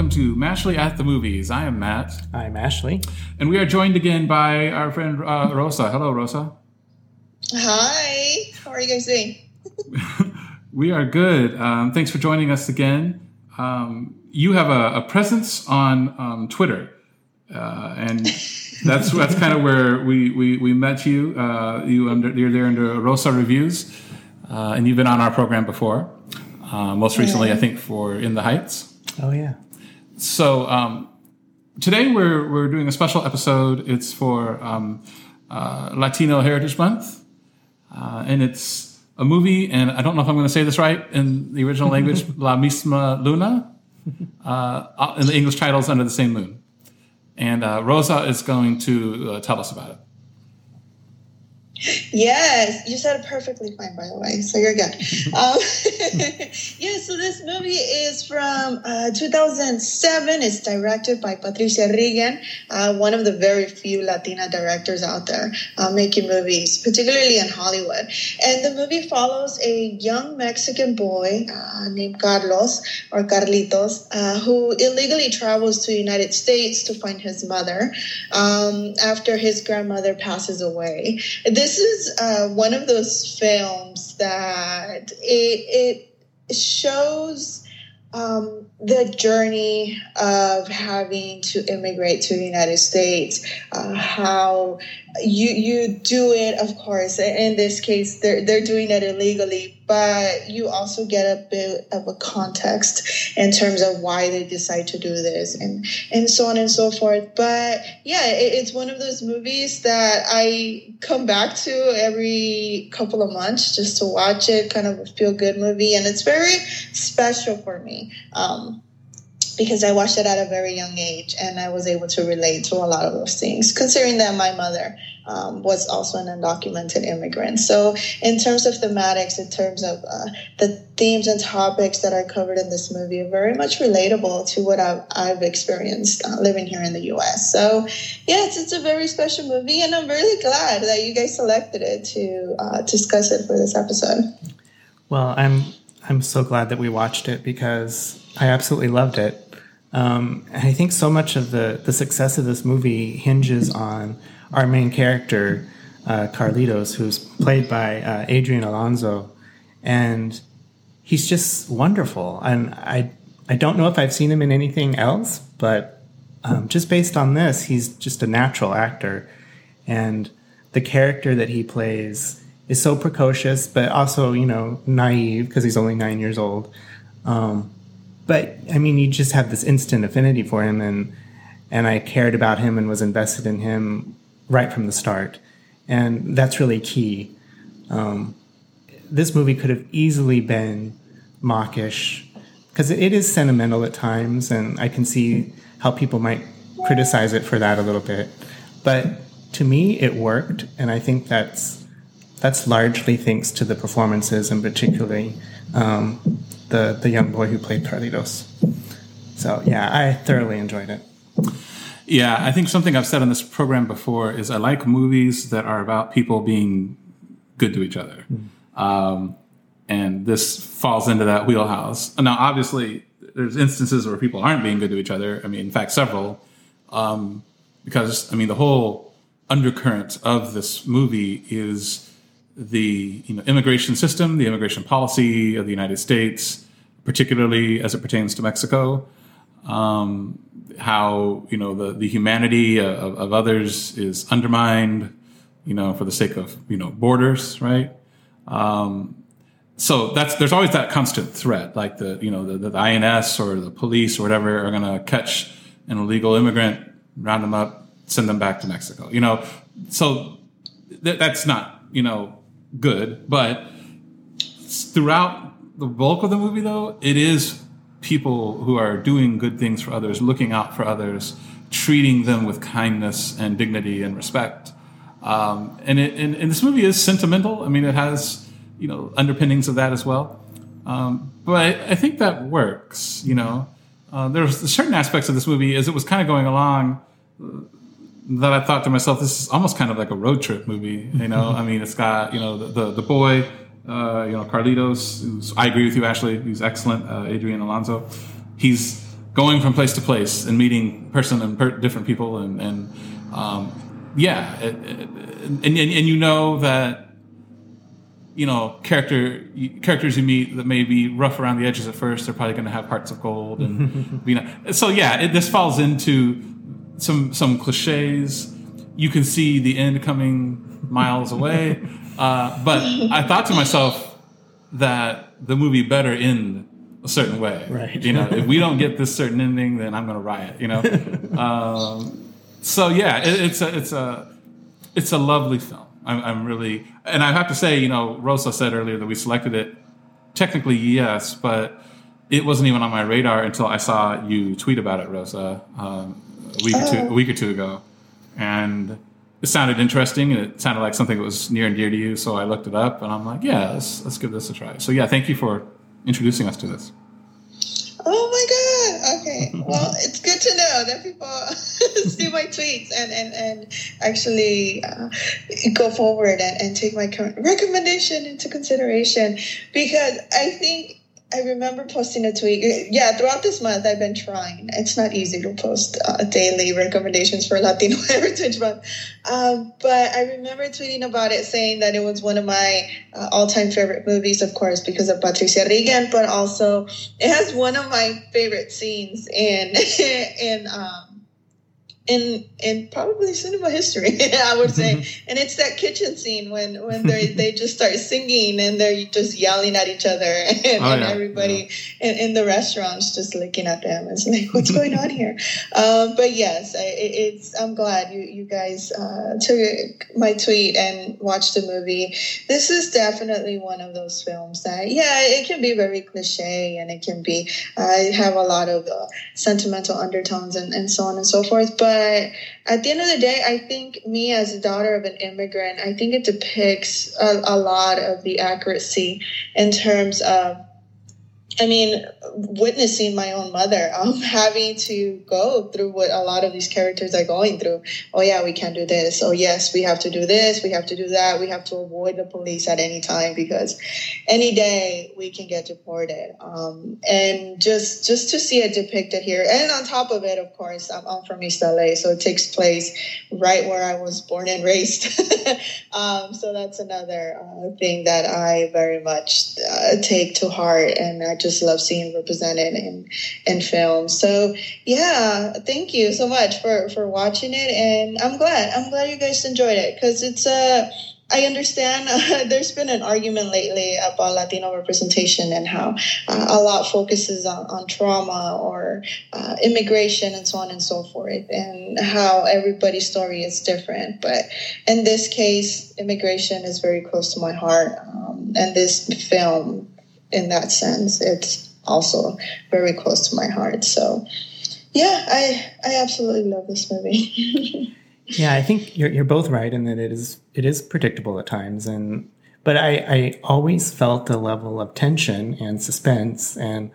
welcome to Mashley at the Movies. I am Matt, I'm Ashley. and we are joined again by our friend uh, Rosa. Hello, Rosa. Hi, how are you guys doing? We are good. Um, thanks for joining us again. Um, you have a, a presence on um, Twitter, uh, and that's that's kind of where we, we, we met you. Uh, you under you're there under Rosa Reviews, uh, and you've been on our program before. Uh, most recently, I think for In the Heights. Oh yeah. So um, today we're we're doing a special episode. It's for um, uh, Latino Heritage Month, uh, and it's a movie. And I don't know if I'm going to say this right in the original language, La Misma Luna. Uh, and the English title is Under the Same Moon. And uh, Rosa is going to uh, tell us about it. Yes, you said it perfectly fine, by the way, so you're good. um, yeah, so this movie is from uh, 2007. It's directed by Patricia Riggen, uh, one of the very few Latina directors out there uh, making movies, particularly in Hollywood. And the movie follows a young Mexican boy uh, named Carlos or Carlitos, uh, who illegally travels to the United States to find his mother um, after his grandmother passes away. This is uh, one of those films that it, it shows um, the journey of having to immigrate to the United States, uh, how you you do it, of course. In this case, they're they're doing it illegally, but you also get a bit of a context in terms of why they decide to do this, and and so on and so forth. But yeah, it, it's one of those movies that I come back to every couple of months just to watch it. Kind of a feel good movie, and it's very special for me. Um, because I watched it at a very young age and I was able to relate to a lot of those things, considering that my mother um, was also an undocumented immigrant. So, in terms of thematics, in terms of uh, the themes and topics that are covered in this movie, are very much relatable to what I've, I've experienced uh, living here in the US. So, yes, it's, a very special movie, and I'm really glad that you guys selected it to uh, discuss it for this episode. Well, I'm I'm so glad that we watched it because I absolutely loved it. Um, and I think so much of the the success of this movie hinges on our main character, uh, Carlitos, who's played by uh, Adrian Alonso, and he's just wonderful. And I I don't know if I've seen him in anything else, but um, just based on this, he's just a natural actor, and the character that he plays is so precocious, but also you know naive because he's only nine years old. Um, but I mean, you just have this instant affinity for him, and and I cared about him and was invested in him right from the start, and that's really key. Um, this movie could have easily been mawkish because it is sentimental at times, and I can see how people might criticize it for that a little bit. But to me, it worked, and I think that's that's largely thanks to the performances, and particularly um, the the young boy who played Carlitos. So yeah, I thoroughly enjoyed it. Yeah, I think something I've said on this program before is I like movies that are about people being good to each other. Um, and this falls into that wheelhouse. Now, obviously, there's instances where people aren't being good to each other. I mean, in fact, several. Um, because, I mean, the whole undercurrent of this movie is the you know, immigration system, the immigration policy of the United States, particularly as it pertains to Mexico. Um, how you know the, the humanity of, of others is undermined, you know, for the sake of you know borders, right? Um, so that's there's always that constant threat, like the you know the, the INS or the police or whatever are going to catch an illegal immigrant, round them up, send them back to Mexico. You know, so th- that's not you know good, but throughout the bulk of the movie, though, it is people who are doing good things for others, looking out for others, treating them with kindness and dignity and respect. Um, and, it, and, and this movie is sentimental. I mean, it has you know underpinnings of that as well. Um, but I, I, think that works. You know, uh, there's certain aspects of this movie as it was kind of going along that I thought to myself, this is almost kind of like a road trip movie. You know, I mean, it's got you know the the, the boy, uh, you know Carlitos. Who's, I agree with you, Ashley. He's excellent. Uh, Adrian Alonso. He's going from place to place and meeting person and per- different people and and um, yeah, it, it, and, and and you know that you know character characters you meet that may be rough around the edges at first they're probably going to have hearts of gold and you know so yeah it, this falls into some some cliches you can see the end coming miles away uh, but i thought to myself that the movie better end a certain way Right. you know if we don't get this certain ending then i'm going to riot you know um, so yeah it, it's a it's a it's a lovely film. I'm, I'm really, and I have to say, you know, Rosa said earlier that we selected it. Technically, yes, but it wasn't even on my radar until I saw you tweet about it, Rosa, um, a week or two, a week or two ago, and it sounded interesting. and It sounded like something that was near and dear to you, so I looked it up, and I'm like, yeah, let's let's give this a try. So yeah, thank you for introducing us to this. Oh my god. Okay. Well, it's good to know that people see my tweets and and and actually uh, go forward and, and take my recommendation into consideration because I think. I remember posting a tweet. Yeah, throughout this month, I've been trying. It's not easy to post uh, daily recommendations for Latino Heritage Month. Um, but I remember tweeting about it, saying that it was one of my uh, all-time favorite movies, of course, because of Patricia Riggen, but also it has one of my favorite scenes in in um, in in probably cinema history, I would say. and it's that kitchen scene when when they they just start singing and they're just yelling at each other, and, Oh, and yeah, everybody in, in the restaurants just looking at them. It's like, what's going on here? Um, but yes, I, it- it's. I'm glad you you guys uh, took my tweet and watched the movie. This is definitely one of those films that, yeah, it can be very cliche and it can be uh, have a lot of uh, sentimental undertones and, and so on and so forth. But at the end of the day, I think me as a daughter of an immigrant, I think it depicts a, a lot of the accuracy in terms of I mean, witnessing my own mother having to go through what a lot of these characters are going through. Oh, yeah, we can't do this. Oh, yes, we have to do this. We have to do that. We have to avoid the police at any time because any day we can get deported. Um, and just just to see it depicted here, and on top of it, of course, I'm, I'm from East LA, so it takes place right where I was born and raised. um, so that's another uh, thing that I very much uh, take to heart, and I just love seeing represented in in film. So yeah, thank you so much for for watching it, and I'm glad I'm glad you guys enjoyed it because it's a. Uh, I understand uh, there's been an argument lately about Latino representation and how uh, a lot focuses on, on trauma or uh, immigration and so on and so forth, and how everybody's story is different. But in this case, immigration is very close to my heart, um, and this film, in that sense, it's also very close to my heart. So, yeah, I I absolutely love this movie. Yeah, I think you're you're both right in that it is it is predictable at times, and but I I always felt a level of tension and suspense, and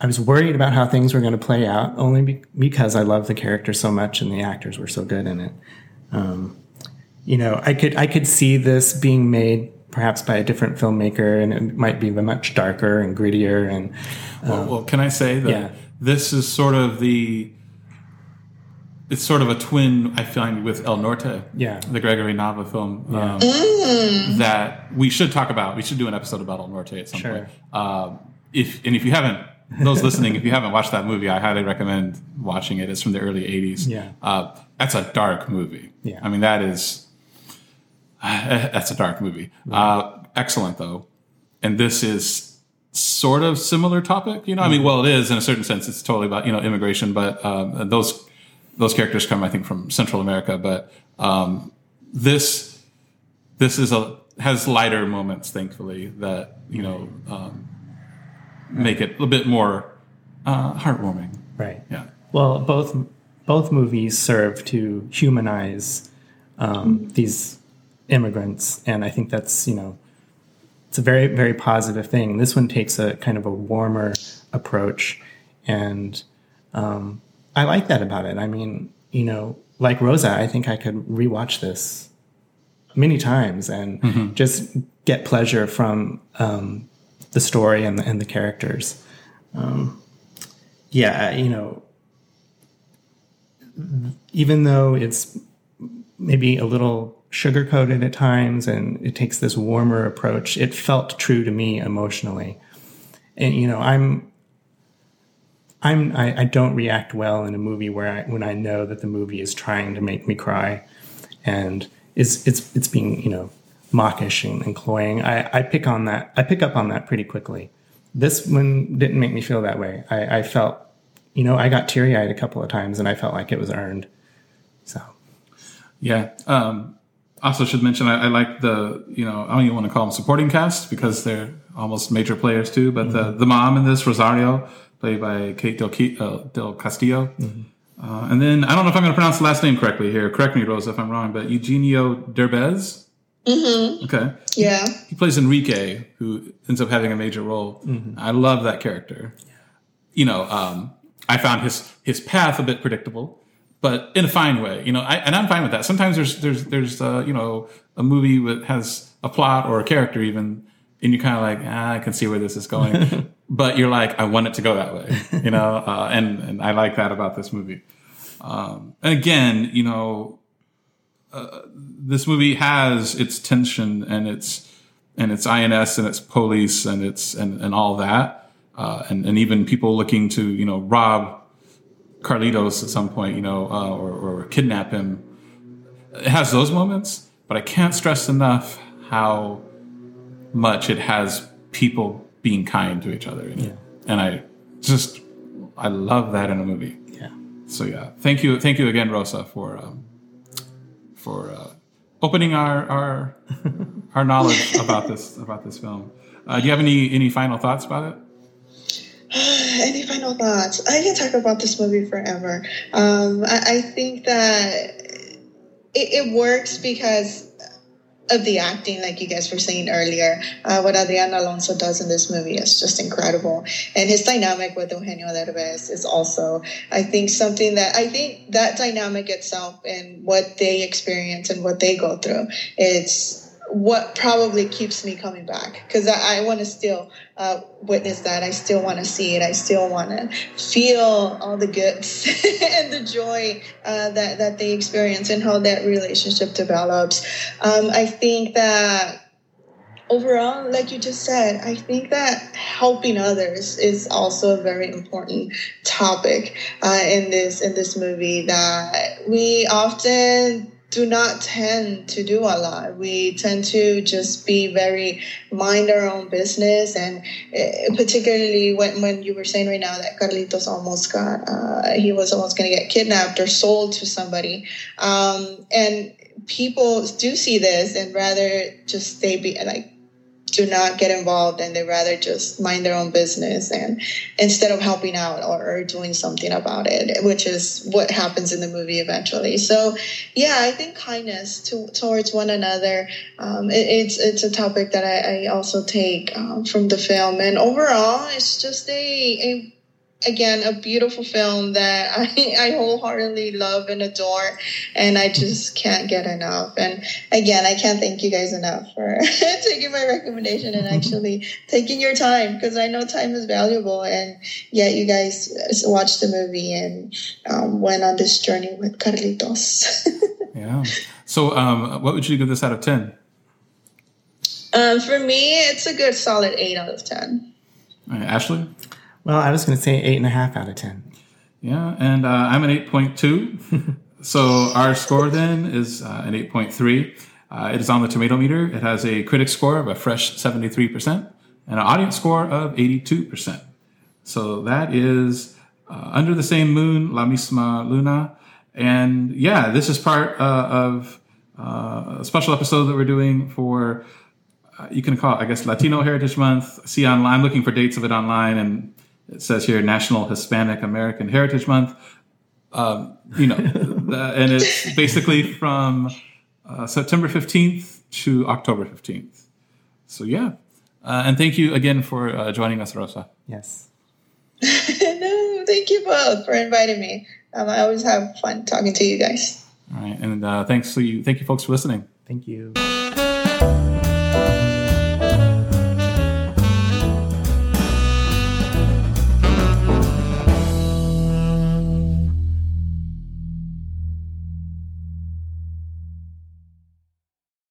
I was worried about how things were going to play out, only be, because I love the character so much and the actors were so good in it. Um, you know, I could I could see this being made perhaps by a different filmmaker, and it might be much darker and grittier, and Well, well, can I say that yeah. this is sort of the it's sort of a twin I find with El Norte, Yeah. the Gregory Nava film um, Mm. that we should talk about. We should do an episode about El Norte at some Sure. point. Um, if and if you haven't, those listening, if you haven't watched that movie, I highly recommend watching it. It's from the early '80s. Yeah. uh, that's a dark movie. Yeah. I mean that is that's a dark movie. Uh, excellent though, and this is sort of similar topic. You know, I mean, well, it is in a certain sense. It's totally about you know immigration, but um, those those characters come, I think, from Central America. But um, this this is a has lighter moments, thankfully, that you know um, make it a little bit more uh, heartwarming. right. Yeah. Well, both both movies serve to humanize um, these immigrants, and I think that's you know it's a very very positive thing. This one takes a kind of a warmer approach, and um, I like that about it. I mean, you know, like Rosa, I think I could rewatch this many times and just get pleasure from um, the story and the, and the characters. Um, yeah, you know, even though it's maybe a little sugar coated at times and it takes this warmer approach, it felt true to me emotionally. And you know, I'm I'm I, I don't react well in a movie where I when I know that the movie is trying to make me cry and is it's it's being, you know, mawkish and, and cloying. I, I pick on that I pick up on that pretty quickly. This one didn't make me feel that way. I, I felt you know, I got teary eyed a couple of times and I felt like it was earned. So Yeah. Um, also should mention I, I like the you know I don't even want to call them supporting cast because they're almost major players too. But the the mom in this Rosario, played by Kate Del, uh, Del Castillo, uh, and then I don't know if I'm going to pronounce the last name correctly here. Correct me, Rosa, if I'm wrong. But Eugenio Derbez. Mm-hmm. Okay, Yeah. he plays Enrique, who ends up having a major role. I love that character. You know, um, I found his his path a bit predictable, but in a fine way. You know, I, and I'm fine with that. Sometimes there's there's there's uh, you know a movie that has a plot or a character even, and you're kind of like, ah, I can see where this is going, but you're like, I want it to go that way. You know, uh, and and I like that about this movie. Um, and again, you know, this movie has its tension and its and its INS and its police and its and, and all that, uh, and and even people looking to you know rob Carlitos at some point, you know, uh, or, or kidnap him. It has those moments, but I can't stress enough how much it has people being kind to each other, it. and I just I love that in a movie. yeah. So yeah, thank you, thank you again, Rosa, for um, for uh, opening our our our knowledge about this about this film. Uh, do you have any any final thoughts about it? Any final thoughts? I can talk about this movie forever. Um, I, I think that it, it works because of the acting, like you guys were saying earlier. Uh, what Adriana Alonso does in this movie is just incredible, and his dynamic with Eugenio Derbez is also, I think, something that I think that dynamic itself and what they experience and what they go through, it's what probably keeps me coming back because I, I want to still uh, witness that. I still want to see it. I still want to feel all the goods and the joy uh, that that they experience and how that relationship develops. Um, I think that overall, like you just said, I think that helping others is also a very important topic uh, in this in this movie that we often do not tend to do a lot. We tend to just be very mind our own business, and uh, particularly when, when you were saying right now that Carlitos almost got, uh, he was almost going to get kidnapped or sold to somebody, um, and people do see this and rather just stay be like do not get involved and they rather just mind their own business and instead of helping out or, or, doing something about it which is what happens in the movie eventually. So yeah i think kindness to, towards one another um, it, it's it's a topic that i, I also take um, from the film. And overall it's just a, a again a beautiful film that I, I wholeheartedly love and adore and i just can't get enough and again i can't thank you guys enough for taking my recommendation and actually taking your time because i know time is valuable and yet you guys watched the movie and um, went on this journey with carlitos Yeah. So, um, what would you give this out of ten? um, for me it's a good solid 8 out of 10 All right, Ashley. Well, I was going to say eight and a half out of ten. Yeah, and uh, I'm an 8.2. so our score then is uh, an 8.3. Uh, it is on the tomato meter. It has a critic score of a fresh 73% and an audience score of 82%. So that is uh, Under the Same Moon, La Misma Luna. And yeah, this is part uh, of uh, a special episode that we're doing for, uh, you can call it, I guess, Latino Heritage Month. See online, I'm looking for dates of it online, and it says here National Hispanic American Heritage Month. Um, you know, the, and it's basically from uh, September 15th to October 15th. So yeah. Uh, and thank you again for uh, joining us, Rosa. Yes. no thank you both for inviting me um, i always have fun talking to you guys All right, and uh, thanks to you. Thank you, folks, for listening. Thank you.